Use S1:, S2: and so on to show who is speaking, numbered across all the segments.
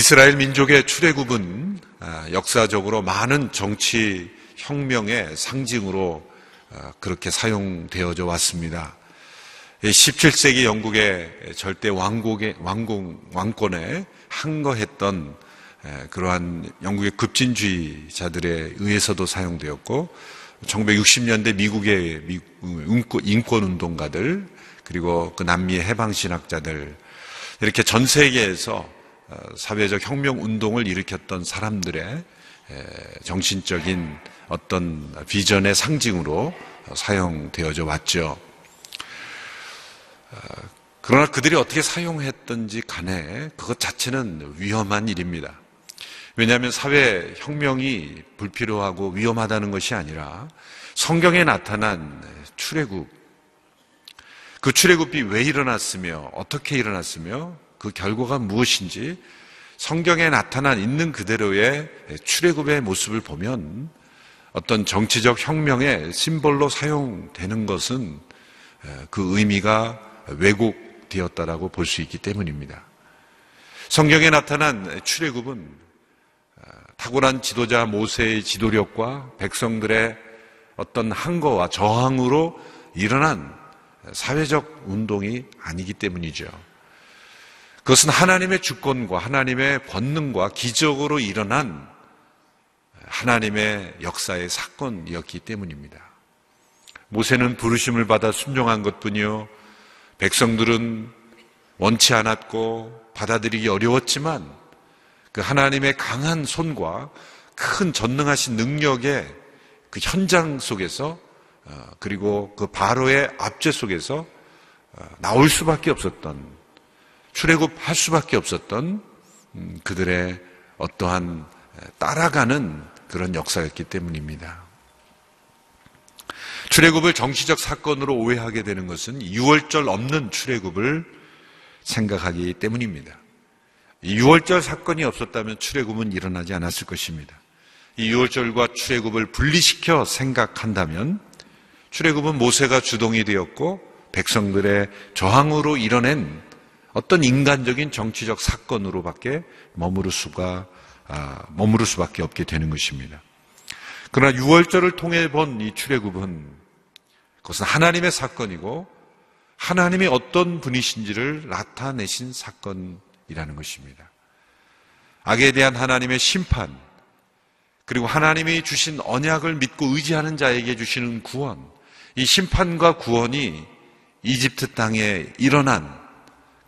S1: 이스라엘 민족의 출애굽은 아, 역사적으로 많은 정치 혁명의 상징으로 아, 그렇게 사용되어져 왔습니다. 17세기 영국의 절대 왕국의 왕공, 왕권에 항거했던 그러한 영국의 급진주의자들에 의해서도 사용되었고 1960년대 미국의 인권 운동가들 그리고 그 남미의 해방 신학자들 이렇게 전 세계에서 어, 사회적 혁명 운동을 일으켰던 사람들의 정신적인 어떤 비전의 상징으로 사용되어져 왔죠. 어, 그러나 그들이 어떻게 사용했던지 간에 그것 자체는 위험한 일입니다. 왜냐하면 사회 혁명이 불필요하고 위험하다는 것이 아니라 성경에 나타난 출애굽, 그 출애굽이 왜 일어났으며 어떻게 일어났으며 그 결과가 무엇인지 성경에 나타난 있는 그대로의 출애굽의 모습을 보면 어떤 정치적 혁명의 심볼로 사용되는 것은 그 의미가 왜곡되었다라고 볼 수 있기 때문입니다. 성경에 나타난 출애굽은 탁월한 지도자 모세의 지도력과 백성들의 어떤 항거와 저항으로 일어난 사회적 운동이 아니기 때문이죠. 그것은 하나님의 주권과 하나님의 권능과 기적으로 일어난 하나님의 역사의 사건이었기 때문입니다. 모세는 부르심을 받아 순종한 것 뿐이요. 백성들은 원치 않았고 받아들이기 어려웠지만 그 하나님의 강한 손과 큰 전능하신 능력의 그 현장 속에서 어, 그리고 그 바로의 압제 속에서 어, 나올 수밖에 없었던 출애굽할 수밖에 없었던 음, 그들의 어떠한 따라가는 그런 역사였기 때문입니다. 출애굽을 정치적 사건으로 오해하게 되는 것은 6월절 없는 출애굽을 생각하기 때문입니다. 6월절 사건이 없었다면 출애굽은 일어나지 않았을 것입니다. 이 6월절과 출애굽을 분리시켜 생각한다면 출애굽은 모세가 주동이 되었고 백성들의 저항으로 이뤄낸 어떤 인간적인 정치적 사건으로밖에 머무를 수가 아, 머무를 수밖에 없게 되는 것입니다. 그러나 6월절을 통해 본 이 출애굽은 그것은 하나님의 사건이고 하나님이 어떤 분이신지를 나타내신 사건이라는 것입니다. 악에 대한 하나님의 심판 그리고 하나님이 주신 언약을 믿고 의지하는 자에게 주시는 구원 이 심판과 구원이 이집트 땅에 일어난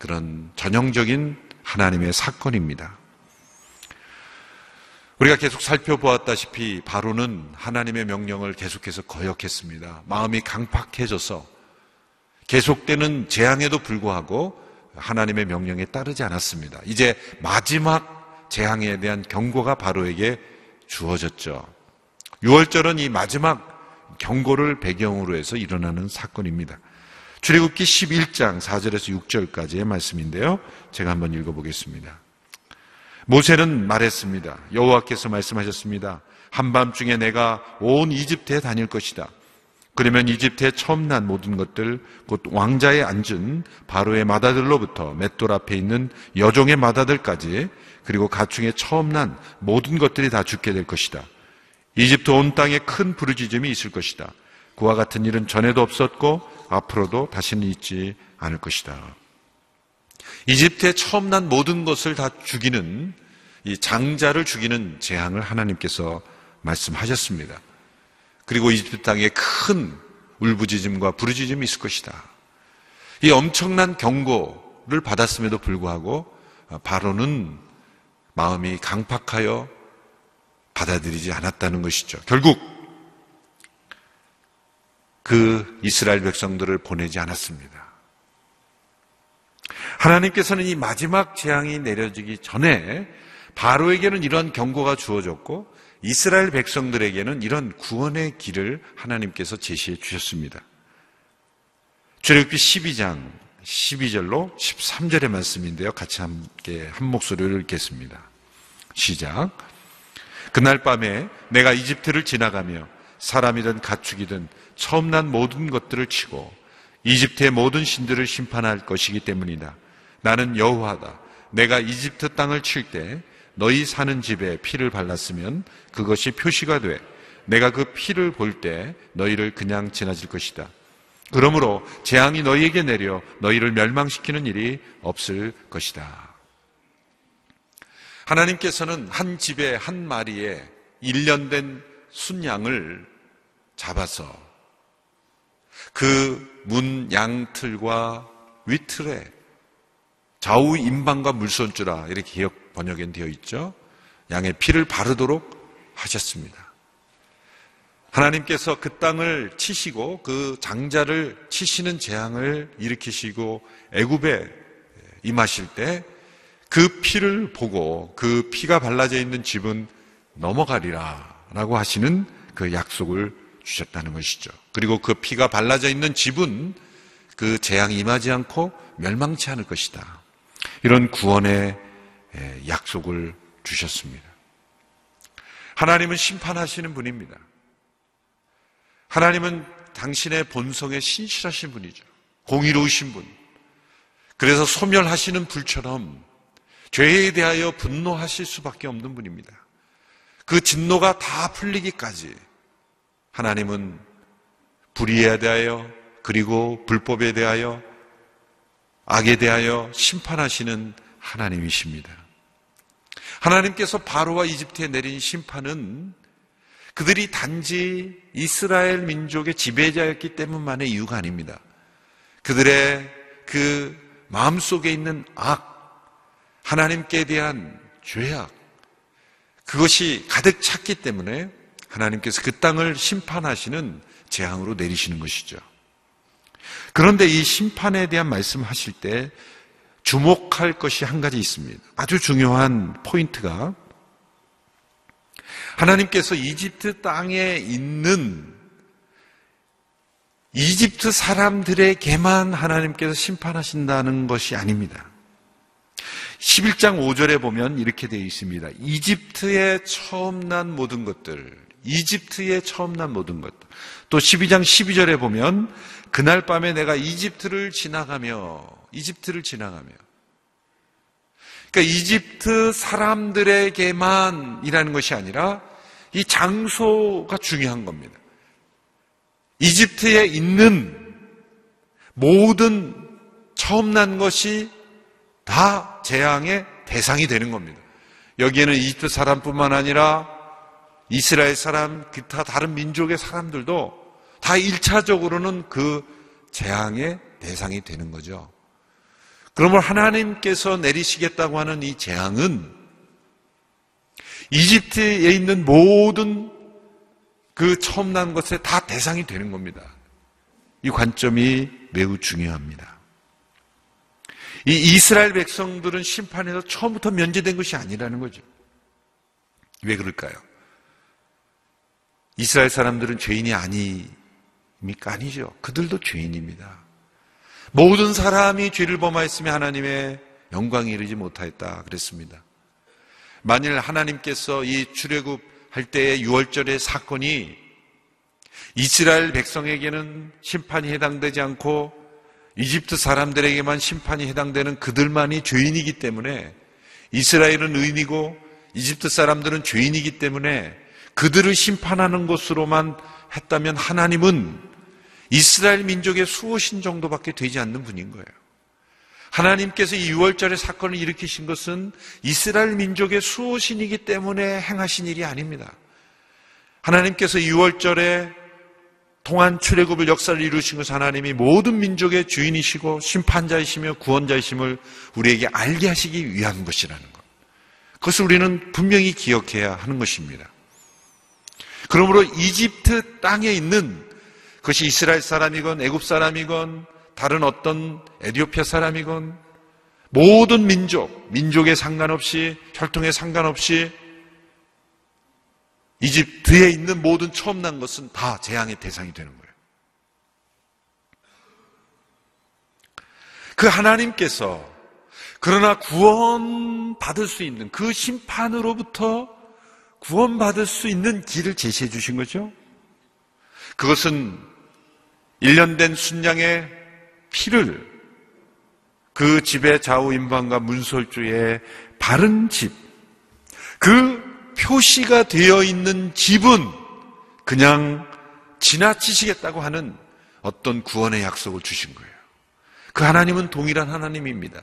S1: 그런 전형적인 하나님의 사건입니다. 우리가 계속 살펴보았다시피 바로는 하나님의 명령을 계속해서 거역했습니다. 마음이 강팍해져서 계속되는 재앙에도 불구하고 하나님의 명령에 따르지 않았습니다. 이제 마지막 재앙에 대한 경고가 바로에게 주어졌죠. 6월절은 이 마지막 경고를 배경으로 해서 일어나는 사건입니다. 출애굽기 11장 4절에서 6절까지의 말씀인데요. 제가 한번 읽어보겠습니다. 모세는 말했습니다. 여호와께서 말씀하셨습니다. 한밤중에 내가 온 이집트에 다닐 것이다. 그러면 이집트에 처음 난 모든 것들, 곧 왕자에 앉은 바로의 마다들로부터 맷돌 앞에 있는 여종의 마다들까지, 그리고 가축에 처음 난 모든 것들이 다 죽게 될 것이다. 이집트 온 땅에 큰 부르짖음이 있을 것이다. 그와 같은 일은 전에도 없었고 앞으로도 다시는 있지 않을 것이다. 이집트에 처음 난 모든 것을 다 죽이는 이 장자를 죽이는 재앙을 하나님께서 말씀하셨습니다. 그리고 이집트 땅에 큰 울부짖음과 부르짖음이 있을 것이다. 이 엄청난 경고를 받았음에도 불구하고 바로는 마음이 강팍하여 받아들이지 않았다는 것이죠. 결국 그 이스라엘 백성들을 보내지 않았습니다. 하나님께서는 이 마지막 재앙이 내려지기 전에 바로에게는 이런 경고가 주어졌고 이스라엘 백성들에게는 이런 구원의 길을 하나님께서 제시해 주셨습니다. 출애굽기 12장 12절로 13절의 말씀인데요. 같이 함께 한 목소리를 읽겠습니다. 시작. 그날 밤에 내가 이집트를 지나가며 사람이든 가축이든 처음 난 모든 것들을 치고 이집트의 모든 신들을 심판할 것이기 때문이다. 나는 여호와다. 내가 이집트 땅을 칠 때 너희 사는 집에 피를 발랐으면 그것이 표시가 돼 내가 그 피를 볼 때 너희를 그냥 지나칠 것이다. 그러므로 재앙이 너희에게 내려 너희를 멸망시키는 일이 없을 것이다. 하나님께서는 한 집에 한 마리에 1년 된 순양을 잡아서 그 문 양틀과 위틀에 좌우 임방과 물손주라 이렇게 기억 번역엔 되어 있죠. 양의 피를 바르도록 하셨습니다. 하나님께서 그 땅을 치시고 그 장자를 치시는 재앙을 일으키시고 애굽에 임하실 때 그 피를 보고 그 피가 발라져 있는 집은 넘어가리라 라고 하시는 그 약속을 주셨다는 것이죠. 그리고 그 피가 발라져 있는 집은 그 재앙이 임하지 않고 멸망치 않을 것이다. 이런 구원의 약속을 주셨습니다. 하나님은 심판하시는 분입니다. 하나님은 당신의 본성에 신실하신 분이죠. 공의로우신 분. 그래서 소멸하시는 불처럼 죄에 대하여 분노하실 수밖에 없는 분입니다. 그 진노가 다 풀리기까지 하나님은 불의에 대하여 그리고 불법에 대하여 악에 대하여 심판하시는 하나님이십니다. 하나님께서 바로와 이집트에 내린 심판은 그들이 단지 이스라엘 민족의 지배자였기 때문만의 이유가 아닙니다. 그들의 그 마음속에 있는 악, 하나님께 대한 죄악, 그것이 가득 찼기 때문에 하나님께서 그 땅을 심판하시는 재앙으로 내리시는 것이죠. 그런데 이 심판에 대한 말씀하실 때 주목할 것이 한 가지 있습니다. 아주 중요한 포인트가 하나님께서 이집트 땅에 있는 이집트 사람들에게만 하나님께서 심판하신다는 것이 아닙니다. 11장 5절에 보면 이렇게 되어 있습니다. 이집트에 처음 난 모든 것들, 이집트에 처음 난 모든 것들. 또 12장 12절에 보면 그날 밤에 내가 이집트를 지나가며 이집트를 지나가며 그러니까 이집트 사람들에게만이라는 것이 아니라 이 장소가 중요한 겁니다. 이집트에 있는 모든 처음 난 것이 다 재앙의 대상이 되는 겁니다. 여기에는 이집트 사람뿐만 아니라 이스라엘 사람, 기타 다른 민족의 사람들도 다 1차적으로는 그 재앙의 대상이 되는 거죠. 그러면 하나님께서 내리시겠다고 하는 이 재앙은 이집트에 있는 모든 그 처음 난 것에 다 대상이 되는 겁니다. 이 관점이 매우 중요합니다. 이 이스라엘 백성들은 심판에서 처음부터 면제된 것이 아니라는 거죠. 왜 그럴까요? 이스라엘 사람들은 죄인이 아닙니까? 아니죠. 그들도 죄인입니다. 모든 사람이 죄를 범하였으며 하나님의 영광이 이르지 못하였다 그랬습니다. 만일 하나님께서 이 출애굽 할 때의 6월절의 사건이 이스라엘 백성에게는 심판이 해당되지 않고 이집트 사람들에게만 심판이 해당되는 그들만이 죄인이기 때문에 이스라엘은 의인이고 이집트 사람들은 죄인이기 때문에 그들을 심판하는 것으로만 했다면 하나님은 이스라엘 민족의 수호신 정도밖에 되지 않는 분인 거예요. 하나님께서 이 6월절의 사건을 일으키신 것은 이스라엘 민족의 수호신이기 때문에 행하신 일이 아닙니다. 하나님께서 6월절에 통한 출애굽을 역사를 이루신 것은 하나님이 모든 민족의 주인이시고 심판자이시며 구원자이심을 우리에게 알게 하시기 위한 것이라는 것. 그것을 우리는 분명히 기억해야 하는 것입니다. 그러므로 이집트 땅에 있는 그것이 이스라엘 사람이건 애굽 사람이건 다른 어떤 에디오피아 사람이건 모든 민족, 민족에 상관없이 혈통에 상관없이 이집트에 있는 모든 처음 난 것은 다 재앙의 대상이 되는 거예요. 그 하나님께서 그러나 구원받을 수 있는 그 심판으로부터 구원받을 수 있는 길을 제시해 주신 거죠. 그것은 1년 된 순양의 피를 그 집의 좌우인방과 문설주의 바른 집, 그 표시가 되어 있는 집은 그냥 지나치시겠다고 하는 어떤 구원의 약속을 주신 거예요. 그 하나님은 동일한 하나님입니다.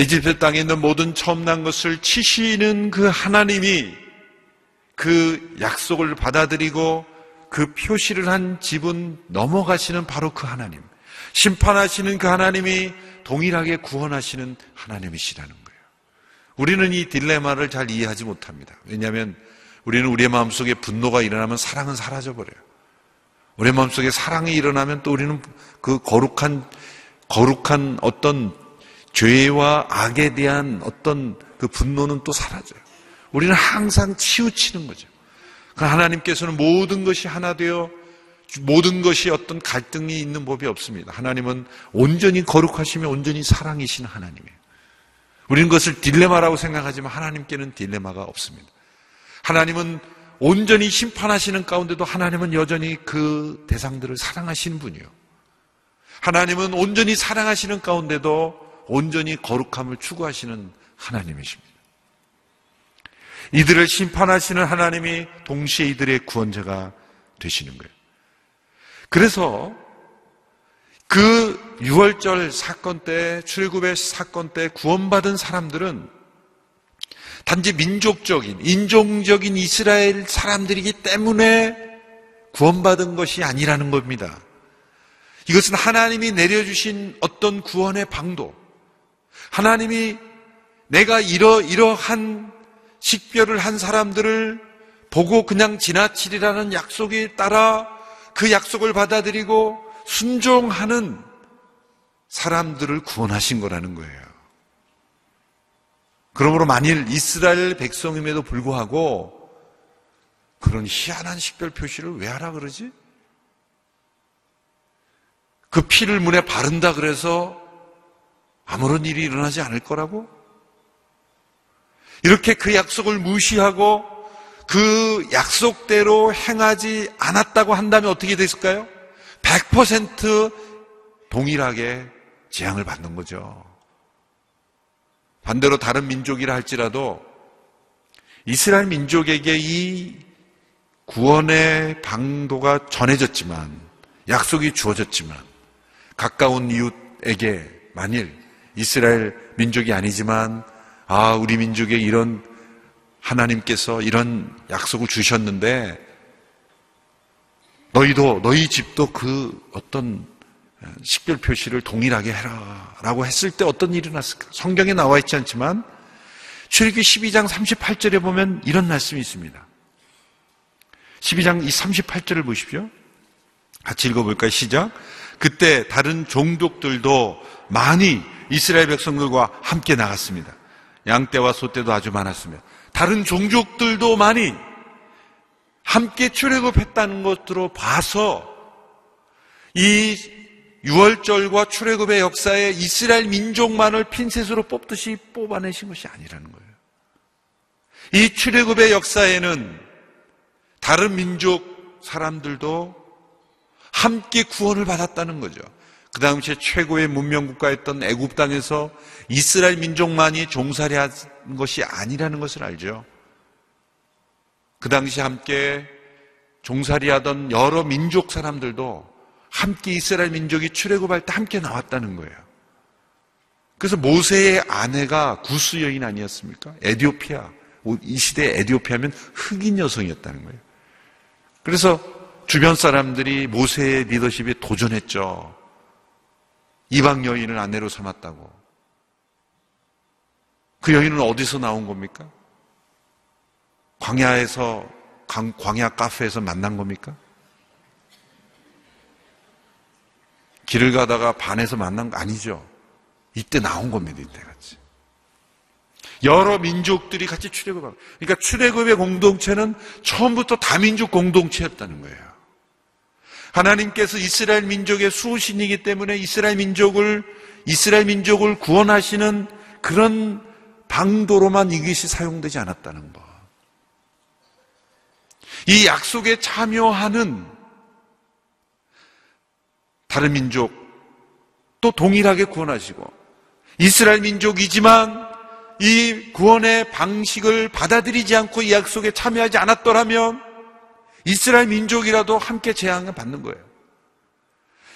S1: 이집트 땅에 있는 모든 처음 난 것을 치시는 그 하나님이 그 약속을 받아들이고 그 표시를 한 집은 넘어가시는 바로 그 하나님. 심판하시는 그 하나님이 동일하게 구원하시는 하나님이시라는 거예요. 우리는 이 딜레마를 잘 이해하지 못합니다. 왜냐하면 우리는 우리의 마음속에 분노가 일어나면 사랑은 사라져버려요. 우리의 마음속에 사랑이 일어나면 또 우리는 그 거룩한, 거룩한 어떤 죄와 악에 대한 어떤 그 분노는 또 사라져요. 우리는 항상 치우치는 거죠. 그 하나님께서는 모든 것이 하나 되어 모든 것이 어떤 갈등이 있는 법이 없습니다. 하나님은 온전히 거룩하시며 온전히 사랑이신 하나님이에요. 우리는 그것을 딜레마라고 생각하지만 하나님께는 딜레마가 없습니다. 하나님은 온전히 심판하시는 가운데도 하나님은 여전히 그 대상들을 사랑하시는 분이요. 하나님은 온전히 사랑하시는 가운데도 온전히 거룩함을 추구하시는 하나님이십니다. 이들을 심판하시는 하나님이 동시에 이들의 구원자가 되시는 거예요. 그래서 그 6월절 사건 때, 출굽의 사건 때 구원받은 사람들은 단지 민족적인, 인종적인 이스라엘 사람들이기 때문에 구원받은 것이 아니라는 겁니다. 이것은 하나님이 내려주신 어떤 구원의 방도, 하나님이 내가 이러, 이러한 식별을 한 사람들을 보고 그냥 지나치리라는 약속에 따라 그 약속을 받아들이고 순종하는 사람들을 구원하신 거라는 거예요. 그러므로 만일 이스라엘 백성임에도 불구하고 그런 희한한 식별 표시를 왜 하라 그러지? 그 피를 문에 바른다 그래서 아무런 일이 일어나지 않을 거라고? 이렇게 그 약속을 무시하고 그 약속대로 행하지 않았다고 한다면 어떻게 됐을까요? 100% 동일하게 재앙을 받는 거죠. 반대로 다른 민족이라 할지라도 이스라엘 민족에게 이 구원의 방도가 전해졌지만 약속이 주어졌지만 가까운 이웃에게 만일 이스라엘 민족이 아니지만 아 우리 민족에 이런 하나님께서 이런 약속을 주셨는데 너희도 너희 집도 그 어떤 식별 표시를 동일하게 해라라고 했을 때 어떤 일이 났을까? 성경에 나와 있지 않지만 출애굽기 12장 38절에 보면 이런 말씀이 있습니다. 12장 이 38절을 보십시오. 같이 읽어볼까요? 시작. 그때 다른 종족들도 많이 이스라엘 백성들과 함께 나갔습니다. 양떼와 소떼도 아주 많았습니다. 다른 종족들도 많이 함께 출애굽했다는 것으로 봐서 이 6월절과 출애굽의 역사에 이스라엘 민족만을 핀셋으로 뽑듯이 뽑아내신 것이 아니라는 거예요. 이 출애굽의 역사에는 다른 민족 사람들도 함께 구원을 받았다는 거죠. 그 당시에 최고의 문명 국가였던 애굽 땅에서 이스라엘 민족만이 종살이 한 것이 아니라는 것을 알죠. 그 당시 함께 종살이 하던 여러 민족 사람들도 함께 이스라엘 민족이 출애굽할 때 함께 나왔다는 거예요. 그래서 모세의 아내가 구스 여인 아니었습니까? 에디오피아. 이 시대에 에디오피아면 흑인 여성이었다는 거예요. 그래서 주변 사람들이 모세의 리더십에 도전했죠. 이방 여인을 아내로 삼았다고. 그 여인은 어디서 나온 겁니까? 광야에서, 광야 카페에서 만난 겁니까? 길을 가다가 반에서 만난 거 아니죠. 이때 나온 겁니다, 이때 같이. 여러 민족들이 같이 출애굽하고. 그러니까 출애굽의 공동체는 처음부터 다민족 공동체였다는 거예요. 하나님께서 이스라엘 민족의 수호신이기 때문에 이스라엘 민족을 이스라엘 민족을 구원하시는 그런 방도로만 이것이 사용되지 않았다는 것. 이 약속에 참여하는 다른 민족 또 동일하게 구원하시고 이스라엘 민족이지만 이 구원의 방식을 받아들이지 않고 이 약속에 참여하지 않았더라면 이스라엘 민족이라도 함께 재앙을 받는 거예요.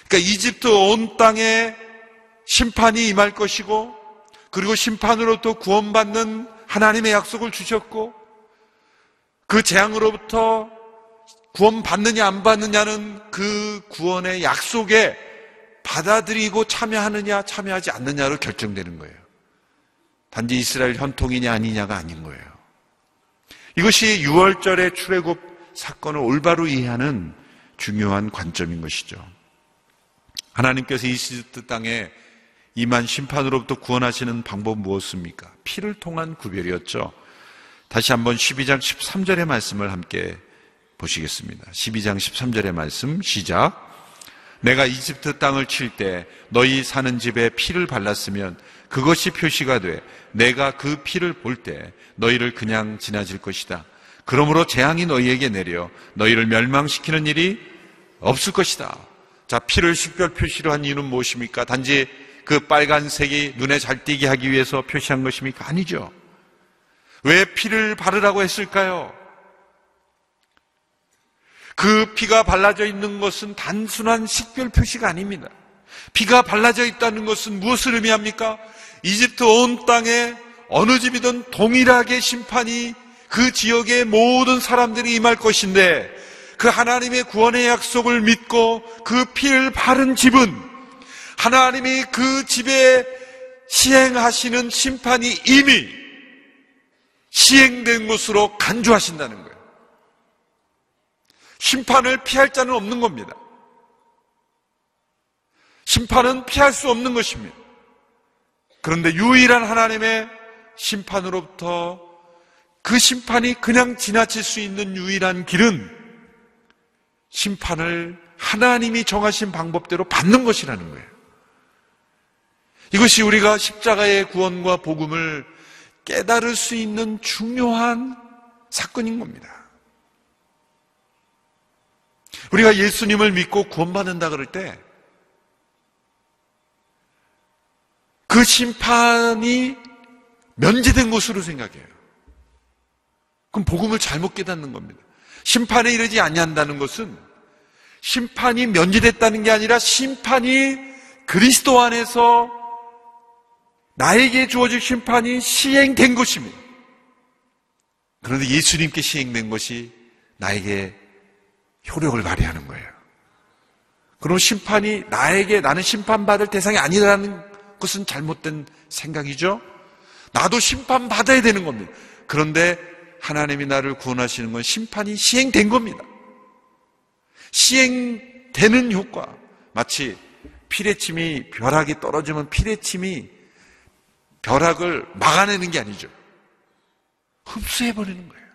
S1: 그러니까 이집트 온 땅에 심판이 임할 것이고 그리고 심판으로부터 구원받는 하나님의 약속을 주셨고 그 재앙으로부터 구원받느냐 안 받느냐는 그 구원의 약속에 받아들이고 참여하느냐 참여하지 않느냐로 결정되는 거예요. 단지 이스라엘 현통이냐 아니냐가 아닌 거예요. 이것이 6월절의 출애굽 사건을 올바로 이해하는 중요한 관점인 것이죠. 하나님께서 이집트 땅에 이만 심판으로부터 구원하시는 방법 무엇입니까? 피를 통한 구별이었죠. 다시 한번 12장 13절의 말씀을 함께 보시겠습니다. 12장 13절의 말씀 시작. 내가 이집트 땅을 칠 때 너희 사는 집에 피를 발랐으면 그것이 표시가 돼 내가 그 피를 볼 때 너희를 그냥 지나질 것이다. 그러므로 재앙이 너희에게 내려 너희를 멸망시키는 일이 없을 것이다. 자, 피를 식별 표시로 한 이유는 무엇입니까? 단지 그 빨간색이 눈에 잘 띄게 하기 위해서 표시한 것입니까? 아니죠. 왜 피를 바르라고 했을까요? 그 피가 발라져 있는 것은 단순한 식별 표시가 아닙니다. 피가 발라져 있다는 것은 무엇을 의미합니까? 이집트 온 땅에 어느 집이든 동일하게 심판이 그 지역의 모든 사람들이 임할 것인데 그 하나님의 구원의 약속을 믿고 그 피를 바른 집은 하나님이 그 집에 시행하시는 심판이 이미 시행된 것으로 간주하신다는 거예요. 심판을 피할 자는 없는 겁니다. 심판은 피할 수 없는 것입니다. 그런데 유일한 하나님의 심판으로부터 그 심판이 그냥 지나칠 수 있는 유일한 길은 심판을 하나님이 정하신 방법대로 받는 것이라는 거예요. 이것이 우리가 십자가의 구원과 복음을 깨달을 수 있는 중요한 사건인 겁니다. 우리가 예수님을 믿고 구원받는다 그럴 때 그 심판이 면제된 것으로 생각해요. 그럼 복음을 잘못 깨닫는 겁니다. 심판에 이르지 아니한다는 것은 심판이 면제됐다는 게 아니라 심판이 그리스도 안에서 나에게 주어질 심판이 시행된 것입니다. 그런데 예수님께 시행된 것이 나에게 효력을 발휘하는 거예요. 그럼 심판이 나에게 나는 심판받을 대상이 아니라는 것은 잘못된 생각이죠. 나도 심판받아야 되는 겁니다. 그런데 하나님이 나를 구원하시는 건 심판이 시행된 겁니다. 시행되는 효과. 마치 피레침이 벼락이 떨어지면 피레침이 벼락을 막아내는 게 아니죠. 흡수해버리는 거예요.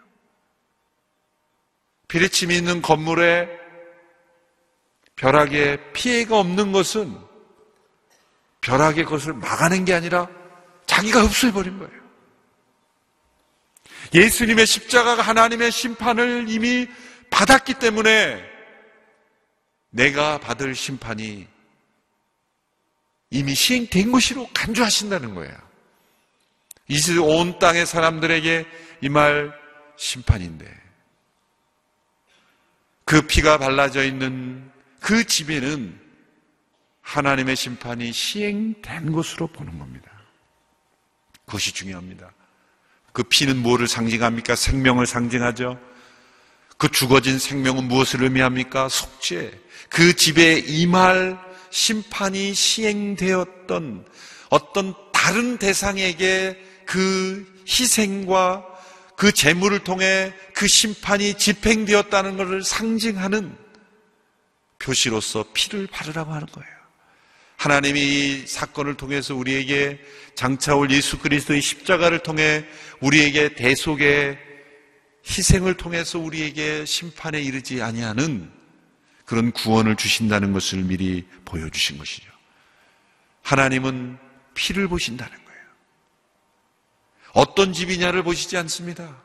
S1: 피레침이 있는 건물에 벼락에 피해가 없는 것은 벼락의 것을 막아낸 게 아니라 자기가 흡수해버린 거예요. 예수님의 십자가가 하나님의 심판을 이미 받았기 때문에 내가 받을 심판이 이미 시행된 것이로 간주하신다는 거예요. 이제 온 땅의 사람들에게 이말 심판인데 그 피가 발라져 있는 그 집에는 하나님의 심판이 시행된 것으로 보는 겁니다. 그것이 중요합니다. 그 피는 무엇을 상징합니까? 생명을 상징하죠. 그 죽어진 생명은 무엇을 의미합니까? 속죄. 그 집에 임할 심판이 시행되었던 어떤 다른 대상에게 그 희생과 그 재물을 통해 그 심판이 집행되었다는 것을 상징하는 표시로서 피를 바르라고 하는 거예요. 하나님이 이 사건을 통해서 우리에게 장차 올 예수 그리스도의 십자가를 통해 우리에게 대속의 희생을 통해서 우리에게 심판에 이르지 아니하는 그런 구원을 주신다는 것을 미리 보여주신 것이죠. 하나님은 피를 보신다는 거예요. 어떤 집이냐를 보시지 않습니다.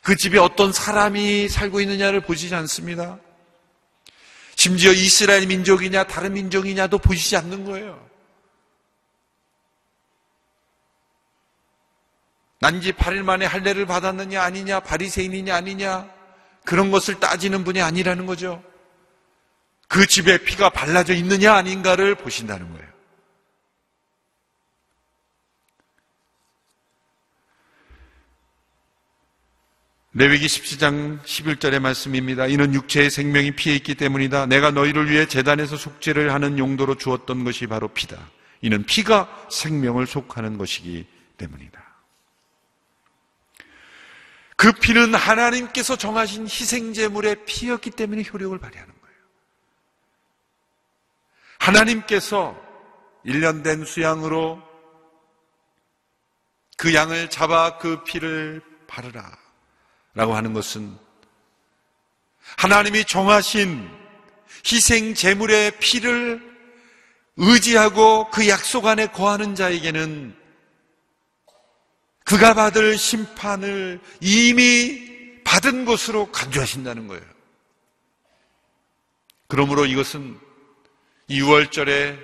S1: 그 집에 어떤 사람이 살고 있느냐를 보시지 않습니다. 심지어 이스라엘 민족이냐 다른 민족이냐도 보시지 않는 거예요. 난지 8일 만에 할례를 받았느냐 아니냐 바리새인이냐 아니냐 그런 것을 따지는 분이 아니라는 거죠. 그 집에 피가 발라져 있느냐 아닌가를 보신다는 거예요. 레위기 17장 11절의 말씀입니다. 이는 육체의 생명이 피해 있기 때문이다. 내가 너희를 위해 재단에서 속죄를 하는 용도로 주었던 것이 바로 피다. 이는 피가 생명을 속하는 것이기 때문이다. 그 피는 하나님께서 정하신 희생제물의 피였기 때문에 효력을 발휘하는 거예요. 하나님께서 1년 된 수양으로 그 양을 잡아 그 피를 바르라. 라고 하는 것은 하나님이 정하신 희생 제물의 피를 의지하고 그 약속 안에 거하는 자에게는 그가 받을 심판을 이미 받은 것으로 간주하신다는 거예요. 그러므로 이것은 2월절에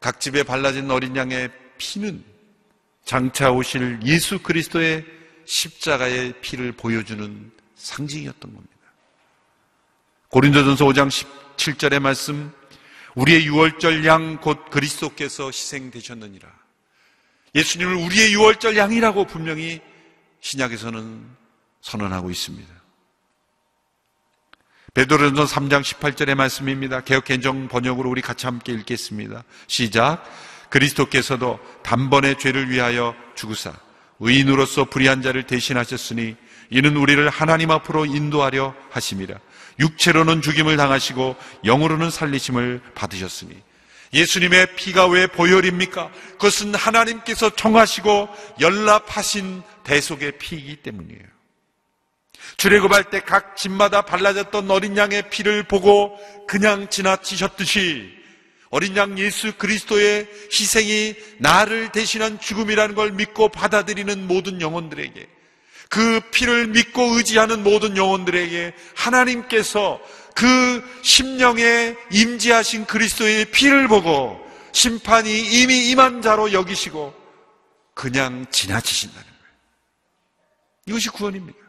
S1: 각 집에 발라진 어린 양의 피는 장차 오실 예수 그리스도의 십자가의 피를 보여주는 상징이었던 겁니다. 고린도전서 5장 17절의 말씀 우리의 유월절 양 곧 그리스도께서 희생되셨느니라. 예수님을 우리의 유월절 양이라고 분명히 신약에서는 선언하고 있습니다. 베드로전서 3장 18절의 말씀입니다. 개혁 개정 번역으로 우리 같이 함께 읽겠습니다. 시작. 그리스도께서도 단번에 죄를 위하여 죽으사 의인으로서 불의한 자를 대신하셨으니 이는 우리를 하나님 앞으로 인도하려 하심이라. 육체로는 죽임을 당하시고 영으로는 살리심을 받으셨으니 예수님의 피가 왜 보혈입니까? 그것은 하나님께서 정하시고 연락하신 대속의 피이기 때문이에요. 출애굽할 때 각 집마다 발라졌던 어린 양의 피를 보고 그냥 지나치셨듯이 어린 양 예수 그리스도의 희생이 나를 대신한 죽음이라는 걸 믿고 받아들이는 모든 영혼들에게 그 피를 믿고 의지하는 모든 영혼들에게 하나님께서 그 심령에 임재하신 그리스도의 피를 보고 심판이 이미 임한 자로 여기시고 그냥 지나치신다는 거예요. 이것이 구원입니다.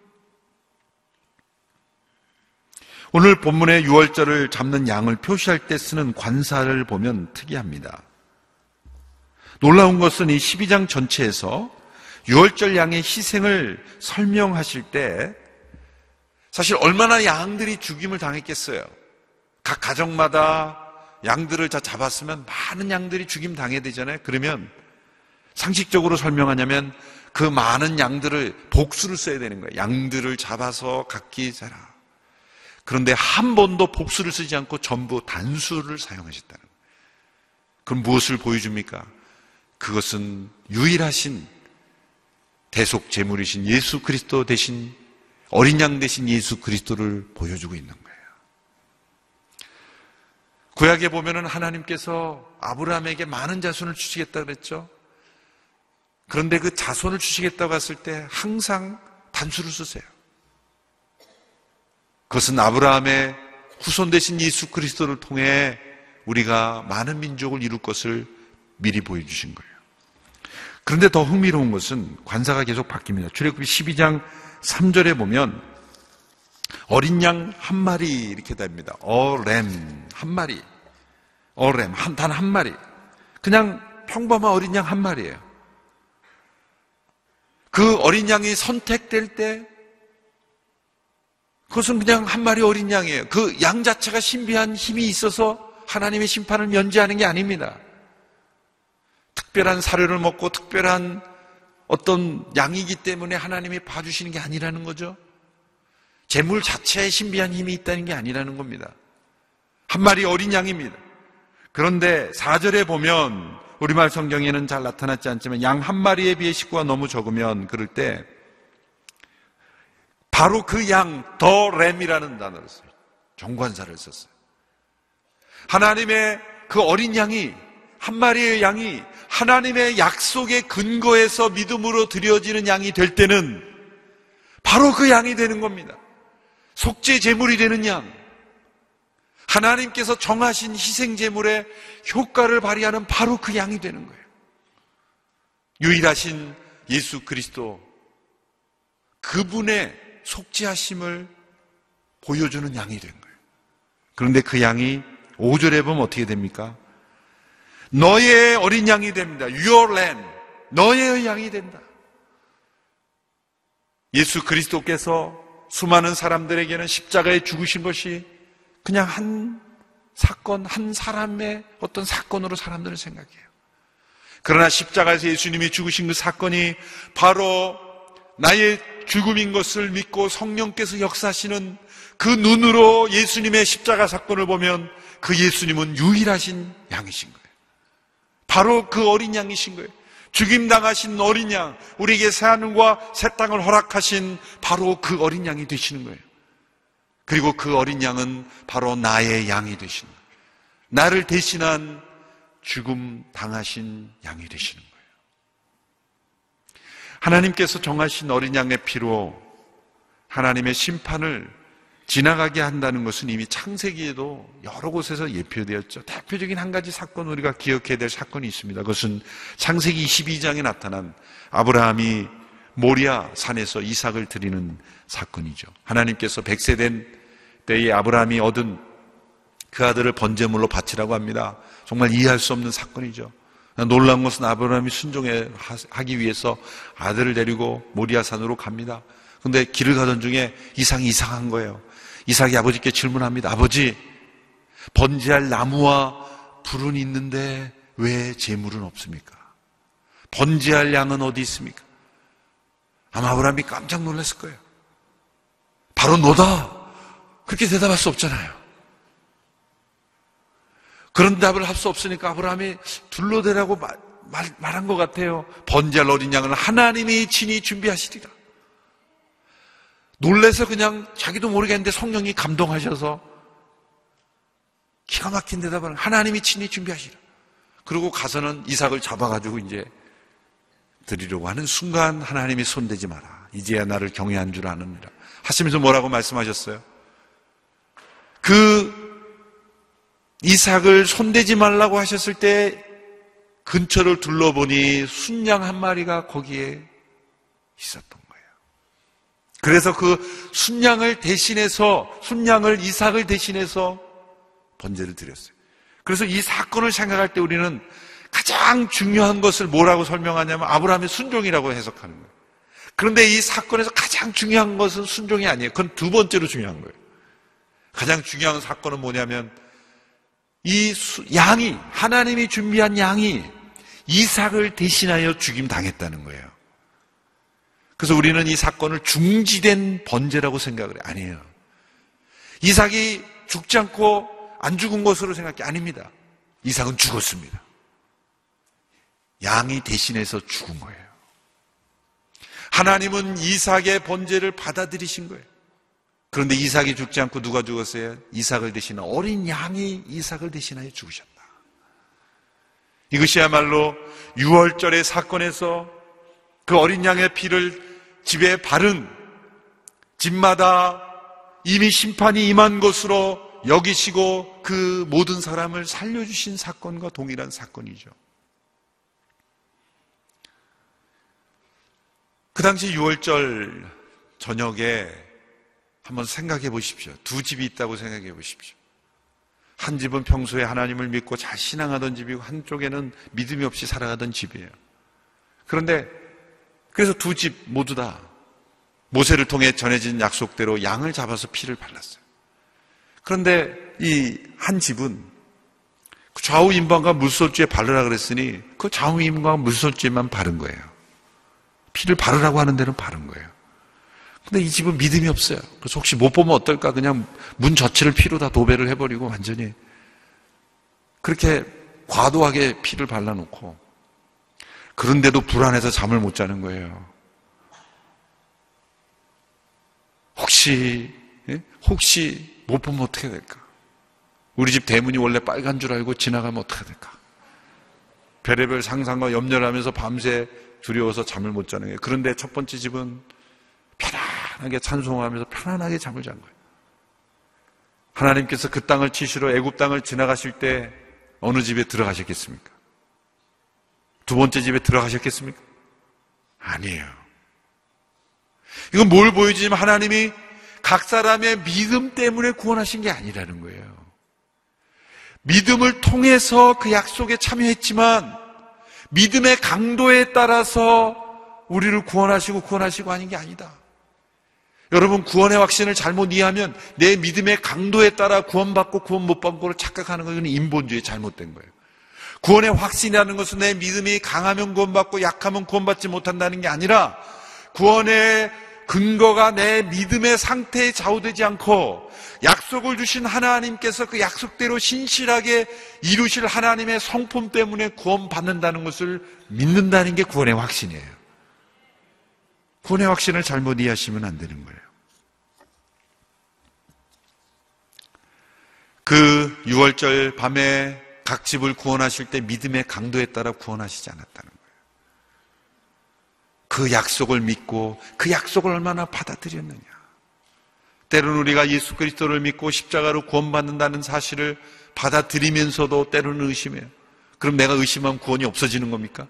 S1: 오늘 본문의 유월절을 잡는 양을 표시할 때 쓰는 관사를 보면 특이합니다. 놀라운 것은 이 12장 전체에서 유월절 양의 희생을 설명하실 때 사실 얼마나 양들이 죽임을 당했겠어요. 각 가정마다 양들을 다 잡았으면 많은 양들이 죽임 당해야 되잖아요. 그러면 상식적으로 설명하냐면 그 많은 양들을 복수를 써야 되는 거예요. 양들을 잡아서 각기 자라. 그런데 한 번도 복수를 쓰지 않고 전부 단수를 사용하셨다는 거예요. 그럼 무엇을 보여줍니까? 그것은 유일하신 대속 제물이신 예수 그리스도 대신 어린 양 대신 예수 그리스도를 보여주고 있는 거예요. 구약에 보면은 하나님께서 아브라함에게 많은 자손을 주시겠다 그랬죠. 그런데 그 자손을 주시겠다고 했을 때 항상 단수를 쓰세요. 그것은 아브라함의 후손 되신 예수 그리스도를 통해 우리가 많은 민족을 이룰 것을 미리 보여주신 거예요. 그런데 더 흥미로운 것은 관사가 계속 바뀝니다. 출애굽기 12장 3절에 보면 어린 양 한 마리 이렇게 됩니다. 어렘 한 마리. 어렘 단한 마리. 그냥 평범한 어린 양 한 마리예요. 그 어린 양이 선택될 때 그것은 그냥 한 마리 어린 양이에요. 그 양 자체가 신비한 힘이 있어서 하나님의 심판을 면제하는 게 아닙니다. 특별한 사료를 먹고 특별한 어떤 양이기 때문에 하나님이 봐주시는 게 아니라는 거죠. 재물 자체에 신비한 힘이 있다는 게 아니라는 겁니다. 한 마리 어린 양입니다. 그런데 4절에 보면 우리말 성경에는 잘 나타났지 않지만 양 한 마리에 비해 식구가 너무 적으면 그럴 때 바로 그 양, 더 램이라는 단어를 써요. 정관사를 썼어요. 하나님의 그 어린 양이, 한 마리의 양이 하나님의 약속의 근거에서 믿음으로 드려지는 양이 될 때는 바로 그 양이 되는 겁니다. 속죄 제물이 되는 양. 하나님께서 정하신 희생 제물의 효과를 발휘하는 바로 그 양이 되는 거예요. 유일하신 예수 그리스도 그분의 속죄하심을 보여주는 양이 된 거예요. 그런데 그 양이 5절에 보면 어떻게 됩니까? 너의 어린 양이 됩니다. Your lamb. 너의 양이 된다. 예수 그리스도께서 수많은 사람들에게는 십자가에 죽으신 것이 그냥 한 사건, 한 사람의 어떤 사건으로 사람들은 생각해요. 그러나 십자가에서 예수님이 죽으신 그 사건이 바로 나의 죽음인 것을 믿고 성령께서 역사하시는 그 눈으로 예수님의 십자가 사건을 보면 그 예수님은 유일하신 양이신 거예요. 바로 그 어린 양이신 거예요. 죽임 당하신 어린 양, 우리에게 새 하늘과 새 땅을 허락하신 바로 그 어린 양이 되시는 거예요. 그리고 그 어린 양은 바로 나의 양이 되시는 거예요. 나를 대신한 죽음 당하신 양이 되시는 거예요. 하나님께서 정하신 어린 양의 피로 하나님의 심판을 지나가게 한다는 것은 이미 창세기에도 여러 곳에서 예표되었죠. 대표적인 한 가지 사건 우리가 기억해야 될 사건이 있습니다. 그것은 창세기 22장에 나타난 아브라함이 모리아 산에서 이삭을 드리는 사건이죠. 하나님께서 백세된 때에 아브라함이 얻은 그 아들을 번제물로 바치라고 합니다. 정말 이해할 수 없는 사건이죠. 놀라운 것은 아브라함이 순종하기 위해서 아들을 데리고 모리아 산으로 갑니다. 근데 길을 가던 중에 이상이 이상한 거예요. 이삭이 아버지께 질문합니다. 아버지, 번제할 나무와 불은 있는데 왜 재물은 없습니까? 번제할 양은 어디 있습니까? 아마 아브라함이 깜짝 놀랐을 거예요. 바로 너다. 그렇게 대답할 수 없잖아요. 그런 답을 할 수 없으니까 아브라함이 둘러대라고 말, 말, 말한 것 같아요. 번제할 어린 양은 하나님이 친히 준비하시리라. 놀래서 그냥 자기도 모르겠는데 성령이 감동하셔서 기가 막힌 대답을 하나님이 친히 준비하시라. 그리고 가서는 이삭을 잡아가지고 이제 드리려고 하는 순간 하나님이 손대지 마라. 이제야 나를 경외한 줄 아느니라. 하시면서 뭐라고 말씀하셨어요? 그 이삭을 손대지 말라고 하셨을 때 근처를 둘러보니 순양 한 마리가 거기에 있었던 거예요. 그래서 그 순양을 대신해서 순양을 이삭을 대신해서 번제를 드렸어요. 그래서 이 사건을 생각할 때 우리는 가장 중요한 것을 뭐라고 설명하냐면 아브라함의 순종이라고 해석하는 거예요. 그런데 이 사건에서 가장 중요한 것은 순종이 아니에요. 그건 두 번째로 중요한 거예요. 가장 중요한 사건은 뭐냐면 이 양이 하나님이 준비한 양이 이삭을 대신하여 죽임 당했다는 거예요. 그래서 우리는 이 사건을 중지된 번제라고 생각을 해요. 아니에요. 이삭이 죽지 않고 안 죽은 것으로 생각해 아닙니다. 이삭은 죽었습니다. 양이 대신해서 죽은 거예요. 하나님은 이삭의 번제를 받아들이신 거예요. 그런데 이삭이 죽지 않고 누가 죽었어요? 이삭을 대신한 어린 양이 이삭을 대신하여 죽으셨다. 이것이야말로 6월절의 사건에서 그 어린 양의 피를 집에 바른 집마다 이미 심판이 임한 것으로 여기시고 그 모든 사람을 살려주신 사건과 동일한 사건이죠. 그 당시 6월절 저녁에 한번 생각해 보십시오. 두 집이 있다고 생각해 보십시오. 한 집은 평소에 하나님을 믿고 잘 신앙하던 집이고 한쪽에는 믿음이 없이 살아가던 집이에요. 그런데 그래서 두 집 모두 다 모세를 통해 전해진 약속대로 양을 잡아서 피를 발랐어요. 그런데 이 한 집은 그 좌우 임방과 물솔주에 바르라 그랬으니 그 좌우 임방과 물솔주에만 바른 거예요. 피를 바르라고 하는 데는 바른 거예요. 근데 이 집은 믿음이 없어요. 그래서 혹시 못 보면 어떨까? 그냥 문 자체를 피로 다 도배를 해버리고 완전히 그렇게 과도하게 피를 발라놓고 그런데도 불안해서 잠을 못 자는 거예요. 혹시 예? 혹시 못 보면 어떻게 될까? 우리 집 대문이 원래 빨간 줄 알고 지나가면 어떻게 될까? 별의별 상상과 염려를 하면서 밤새 두려워서 잠을 못 자는 거예요. 그런데 첫 번째 집은 편안하게 찬송하면서 편안하게 잠을 잔 거예요. 하나님께서 그 땅을 치시러 애굽 땅을 지나가실 때 어느 집에 들어가셨겠습니까? 두 번째 집에 들어가셨겠습니까? 아니에요. 이건 뭘 보여주냐면 하나님이 각 사람의 믿음 때문에 구원하신 게 아니라는 거예요. 믿음을 통해서 그 약속에 참여했지만 믿음의 강도에 따라서 우리를 구원하시고 구원하시고 하는 게 아니다. 여러분 구원의 확신을 잘못 이해하면 내 믿음의 강도에 따라 구원받고 구원 못 받고를 착각하는 것은 인본주의 잘못된 거예요. 구원의 확신이라는 것은 내 믿음이 강하면 구원받고 약하면 구원받지 못한다는 게 아니라 구원의 근거가 내 믿음의 상태에 좌우되지 않고 약속을 주신 하나님께서 그 약속대로 신실하게 이루실 하나님의 성품 때문에 구원받는다는 것을 믿는다는 게 구원의 확신이에요. 구원의 확신을 잘못 이해하시면 안 되는 거예요. 그 6월절 밤에 각 집을 구원하실 때 믿음의 강도에 따라 구원하시지 않았다는 거예요. 그 약속을 믿고 그 약속을 얼마나 받아들였느냐. 때로는 우리가 예수 그리스도를 믿고 십자가로 구원받는다는 사실을 받아들이면서도 때로는 의심해요. 그럼 내가 의심하면 구원이 없어지는 겁니까?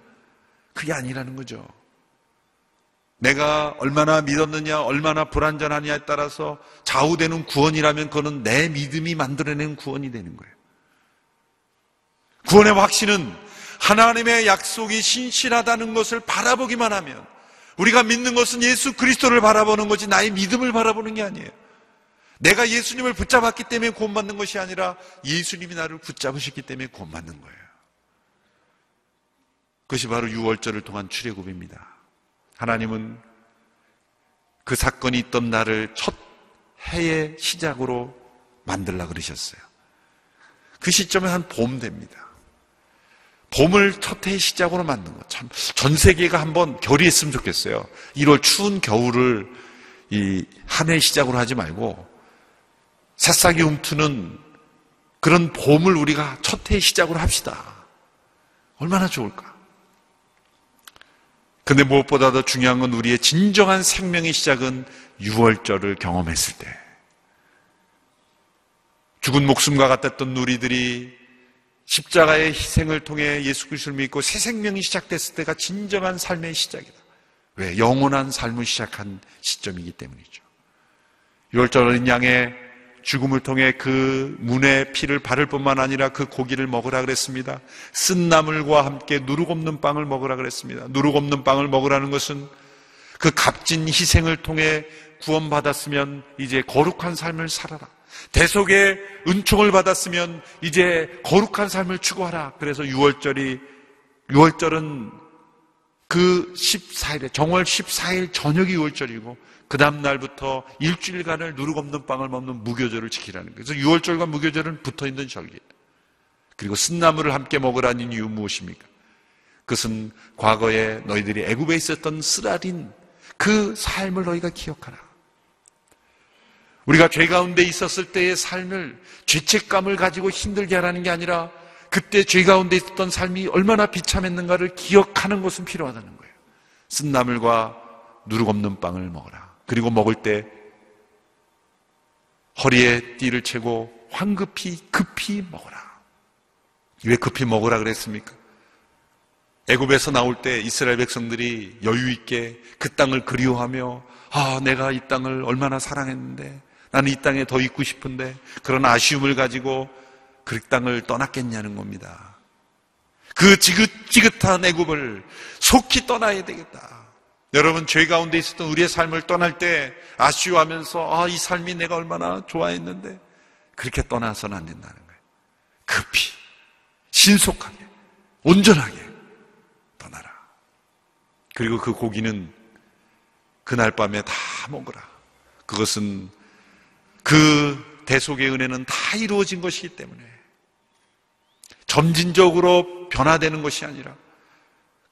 S1: 그게 아니라는 거죠. 내가 얼마나 믿었느냐, 얼마나 불완전하냐에 따라서 좌우되는 구원이라면 그거는 내 믿음이 만들어낸 구원이 되는 거예요. 구원의 확신은 하나님의 약속이 신실하다는 것을 바라보기만 하면 우리가 믿는 것은 예수 그리스도를 바라보는 거지 나의 믿음을 바라보는 게 아니에요. 내가 예수님을 붙잡았기 때문에 구원받는 것이 아니라 예수님이 나를 붙잡으셨기 때문에 구원받는 거예요. 그것이 바로 6월절을 통한 출애굽입니다. 하나님은 그 사건이 있던 날을 첫 해의 시작으로 만들라 그러셨어요. 그 시점에 한 봄 됩니다. 봄을 첫 해의 시작으로 만든 것. 참, 전 세계가 한번 결의했으면 좋겠어요. 1월 추운 겨울을 이 한해 시작으로 하지 말고, 새싹이 움트는 그런 봄을 우리가 첫 해의 시작으로 합시다. 얼마나 좋을까? 근데 무엇보다 도 중요한 건 우리의 진정한 생명의 시작은 6월절을 경험했을 때. 죽은 목숨과 같았던 누리들이 십자가의 희생을 통해 예수 그리스도를 믿고 새 생명이 시작됐을 때가 진정한 삶의 시작이다. 왜? 영원한 삶을 시작한 시점이기 때문이죠. 6월절 어린 양의 죽음을 통해 그 문의 피를 바를 뿐만 아니라 그 고기를 먹으라 그랬습니다. 쓴 나물과 함께 누룩 없는 빵을 먹으라 그랬습니다. 누룩 없는 빵을 먹으라는 것은 그 값진 희생을 통해 구원받았으면 이제 거룩한 삶을 살아라. 대속의 은총을 받았으면 이제 거룩한 삶을 추구하라. 그래서 6월절이 6월절은 그 14일에 정월 14일 저녁이 6월절이고 그 다음 날부터 일주일간을 누룩 없는 빵을 먹는 무교절을 지키라는 거예요. 그래서 6월절과 무교절은 붙어 있는 절기예요. 그리고 쓴나물을 함께 먹으라는 이유 무엇입니까? 그것은 과거에 너희들이 애굽에 있었던 쓰라린 그 삶을 너희가 기억하라. 우리가 죄 가운데 있었을 때의 삶을 죄책감을 가지고 힘들게 하라는 게 아니라 그때 죄 가운데 있었던 삶이 얼마나 비참했는가를 기억하는 것은 필요하다는 거예요. 쓴나물과 누룩 없는 빵을 먹어라. 그리고 먹을 때 허리에 띠를 채고 황급히 급히 먹어라. 왜 급히 먹으라 그랬습니까? 애굽에서 나올 때 이스라엘 백성들이 여유 있게 그 땅을 그리워하며 아 내가 이 땅을 얼마나 사랑했는데 나는 이 땅에 더 있고 싶은데 그런 아쉬움을 가지고 그 땅을 떠났겠냐는 겁니다. 그 지긋지긋한 애굽을 속히 떠나야 되겠다. 여러분 죄 가운데 있었던 우리의 삶을 떠날 때 아쉬워하면서 아 이 삶이 내가 얼마나 좋아했는데 그렇게 떠나서는 안 된다는 거예요. 급히 신속하게 온전하게 떠나라. 그리고 그 고기는 그날 밤에 다 먹으라. 그것은 그 대속의 은혜는 다 이루어진 것이기 때문에 점진적으로 변화되는 것이 아니라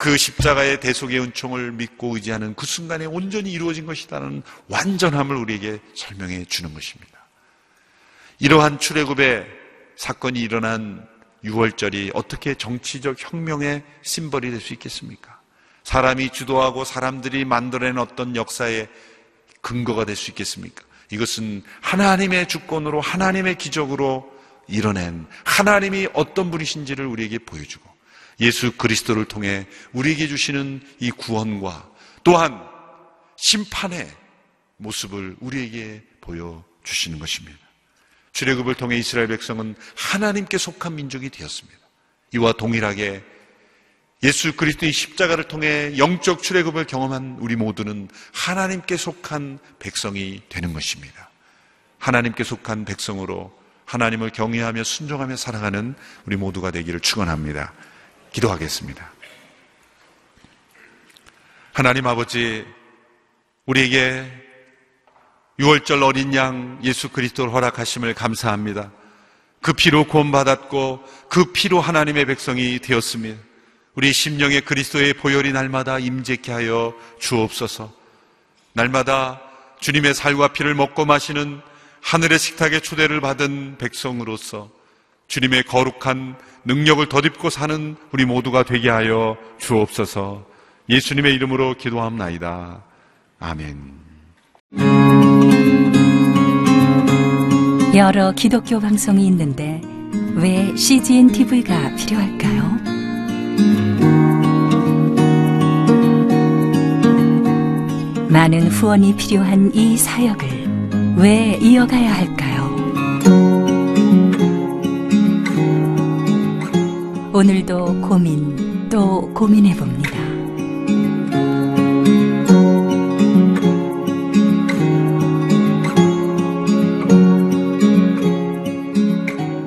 S1: 그 십자가의 대속의 은총을 믿고 의지하는 그 순간에 온전히 이루어진 것이다는 완전함을 우리에게 설명해 주는 것입니다. 이러한 출애굽의 사건이 일어난 6월절이 어떻게 정치적 혁명의 심벌이 될 수 있겠습니까? 사람이 주도하고 사람들이 만들어낸 어떤 역사의 근거가 될 수 있겠습니까? 이것은 하나님의 주권으로 하나님의 기적으로 이뤄낸 하나님이 어떤 분이신지를 우리에게 보여주고 예수 그리스도를 통해 우리에게 주시는 이 구원과 또한 심판의 모습을 우리에게 보여주시는 것입니다. 출애굽을 통해 이스라엘 백성은 하나님께 속한 민족이 되었습니다. 이와 동일하게 예수 그리스도의 십자가를 통해 영적 출애굽을 경험한 우리 모두는 하나님께 속한 백성이 되는 것입니다. 하나님께 속한 백성으로 하나님을 경외하며 순종하며 살아가는 우리 모두가 되기를 축원합니다. 기도하겠습니다. 하나님 아버지 우리에게 6월절 어린 양 예수 그리스도를 허락하심을 감사합니다. 그 피로 구원받았고 그 피로 하나님의 백성이 되었습니다. 우리 심령의 그리스도의 보혈이 날마다 임재케 하여 주옵소서. 날마다 주님의 살과 피를 먹고 마시는 하늘의 식탁에 초대를 받은 백성으로서 주님의 거룩한 능력을 덧입고 사는 우리 모두가 되게 하여 주옵소서. 예수님의 이름으로 기도합나이다. 아멘.
S2: 여러 기독교 방송이 있는데 왜 CGN TV가 필요할까요? 많은 후원이 필요한 이 사역을 왜 이어가야 할까요? 오늘도 고민 또 고민해 봅니다.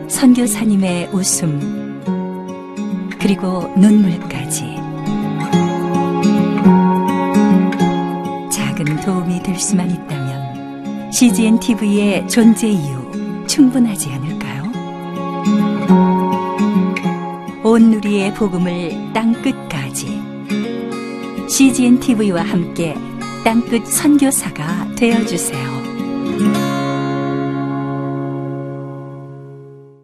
S2: 선교사님의 웃음 그리고 눈물까지 작은 도움이 될 수만 있다면 CGN TV의 존재 이유 충분하지 온 누리의 복음을 땅 끝까지 CGN TV와 함께 땅끝 선교사가 되어 주세요.